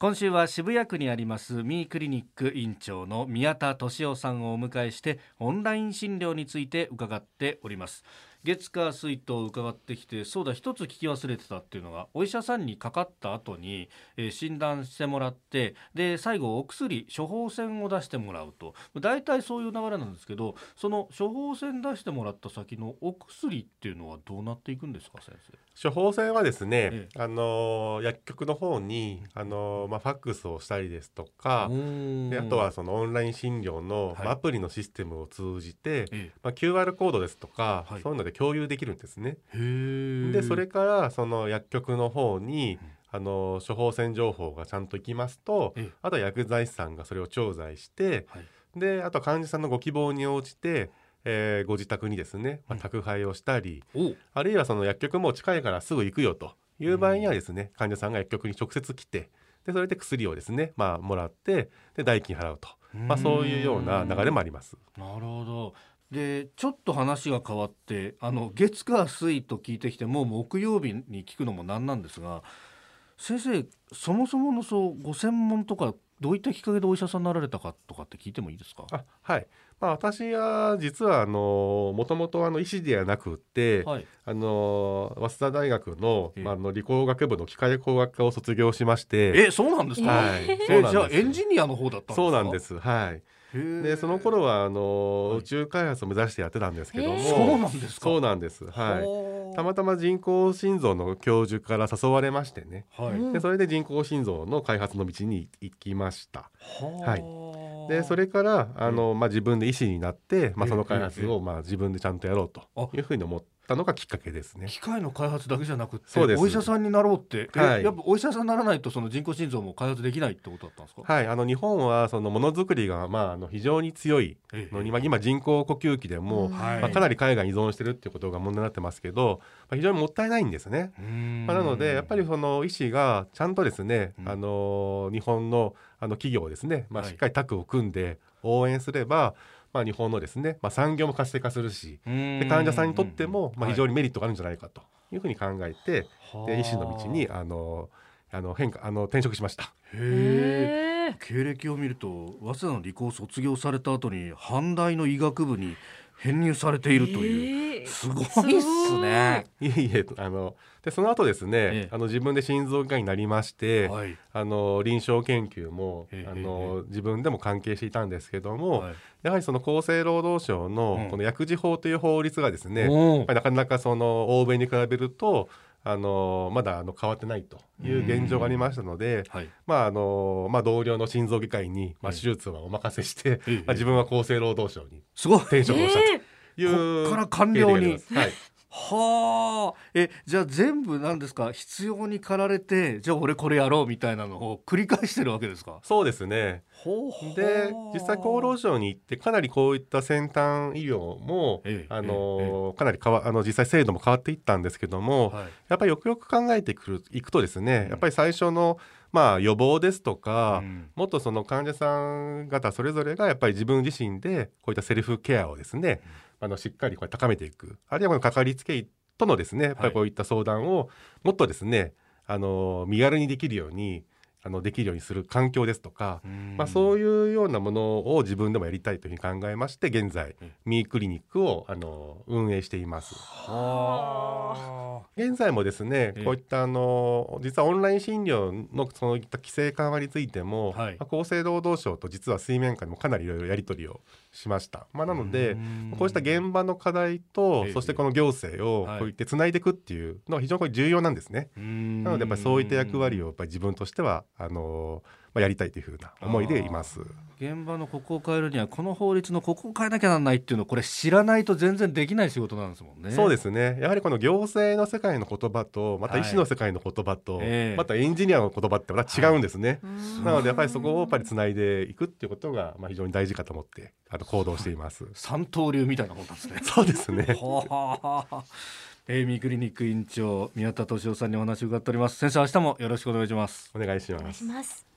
今週は渋谷区にありますミークリニック院長の宮田俊夫さんをお迎えしてオンライン診療について伺っております。月火水と伺ってきてそうだ一つ聞き忘れてたっていうのがお医者さんにかかった後に、えー、診断してもらってで最後お薬処方箋を出してもらうと。大体そういう流れなんですけどその処方箋出してもらった先のお薬っていうのはどうなっていくんですか先生？処方箋はですね、ええ、あの薬局の方にあの、まあ、ファックスをしたりですとかであとはそのオンライン診療の、はい、アプリのシステムを通じて、え、まあ、QR コードですとか、はい、そういうので共有できるんですね。でそれからその薬局の方に、あの処方箋情報がちゃんといきますとあとは薬剤師さんがそれを調剤して、はい、であと患者さんのご希望に応じてえー、ご自宅にですね、まあ、宅配をしたり、う。ん、あるいはその薬局も近いからすぐ行くよという場合にはですね、うん、患者さんが薬局に直接来てでそれで薬をですね、まあ、もらってで代金払うと、まあ、そういうような流れもあります。なるほどでちょっと話が変わってあの月火水と聞いてきてもう木曜日に聞くのもなんなんですが先生そもそものそうご専門とかどういったきっかけでお医者さんになられたかとかって聞いてもいいですか？あはい。まあ、私は実はあのもともとあの医師ではなくて、はい、あの早稲田大学の,、まあ、の理工学部の機械工学科を卒業しまして。えそうなんですか、はい、そうなんじゃあエンジニアの方だったんですか？そうなんです。はいでその頃はあの、はい、宇宙開発を目指してやってたんですけどもそうなんですそうなんです。はい。たまたま人工心臓の教授から誘われましてね、はい、でそれで人工心臓の開発の道に行きました。はい。でそれからあの、まあ、自分で医師になって、まあ、その開発を、まあ、自分でちゃんとやろうというふうに思ってたのがきっかけですね。機械の開発だけじゃなくてお医者さんになろうって、はい、やっぱお医者さんにならないとその人工心臓も開発できないってことだったんですか？はいあの日本はそのものづくりがまああの非常に強いのに、まあ、今人工呼吸器でも、まあ、かなり海外に依存してるっていうことが問題になってますけど、まあ、非常にもったいないんですね、まあ、なのでやっぱりその医師がちゃんとですね、あの日本のあの企業をですね、まあ、しっかりタッグを組んで応援すれば、はいまあ、日本のですね、まあ、産業も活性化するしで患者さんにとっても、まあ、非常にメリットがあるんじゃないかというふうに考えて、はい、で医師の道にあのあの変化あの転職しました。へ経歴を見ると早稲田の理工を卒業された後に阪大の医学部に編入されているという、すごいっすね。い。えいえあのでその後ですね、ええ、あの自分で心臓がんになりまして、はい、あの臨床研究も、あの自分でも関係していたんですけども、はい、やはりその厚生労働省のこの薬事法という法律がですね、うん、なかなかその欧米に比べるとあのまだあの変わってないという現状がありましたので、はい、まああのまあ、同僚の心臓外科医に、まあ、手術はお任せして、まあ、自分は厚生労働省に転職をしたという、えー、ここから官僚に。はいはあ。えじゃあ全部なんですか？必要に駆られてじゃあ俺これやろうみたいなのを繰り返してるわけですか？そうですね。で実際厚労省に行ってかなりこういった先端医療も、ええ、あの、え、かなりかわあの実際制度も変わっていったんですけども、はい、やっぱりよくよく考えてくるいくとですね、うん、やっぱり最初のまあ予防ですとか、うん、もっとその患者さん方それぞれがやっぱり自分自身でこういったセルフケアをですね、うん、あのしっかりこれ高めていく。あるいはこのかかりつけ医とのですねやっぱりこういった相談をもっとですね、あの身軽にできるようにあのできるようにする環境ですとか、まあ、そういうようなものを自分でもやりたいというふうに考えまして現在、ミークリニックをあの運営しています。現在もですねこういったあの実はオンライン診療のそういった規制緩和についても、はい、まあ、厚生労働省と実は水面下にもかなりいろいろやり取りをしました。まあ、なのでこうした現場の課題とそしてこの行政をこういってつないでいくっていうのは非常に重要なんですね。なのでやっぱりそういった役割をやっぱり自分としてはあのまあ、やりたいというふうな思いでいます。現場のここを変えるにはこの法律のここを変えなきゃならないっていうのをこれ知らないと全然できない仕事なんですもんね。そうですね。やはりこの行政の世界の言葉とまた医師の世界の言葉と、はい、またエンジニアの言葉ってまた違うんですね、はい、なのでやっぱりそこをやっぱりつないでいくっていうことがまあ非常に大事かと思ってあの行動しています。三刀流みたいなもんなんですね。そうですねミークリニック院長宮田俊夫さんにお話を伺っております。先生明日もよろしくお願いします。お願いします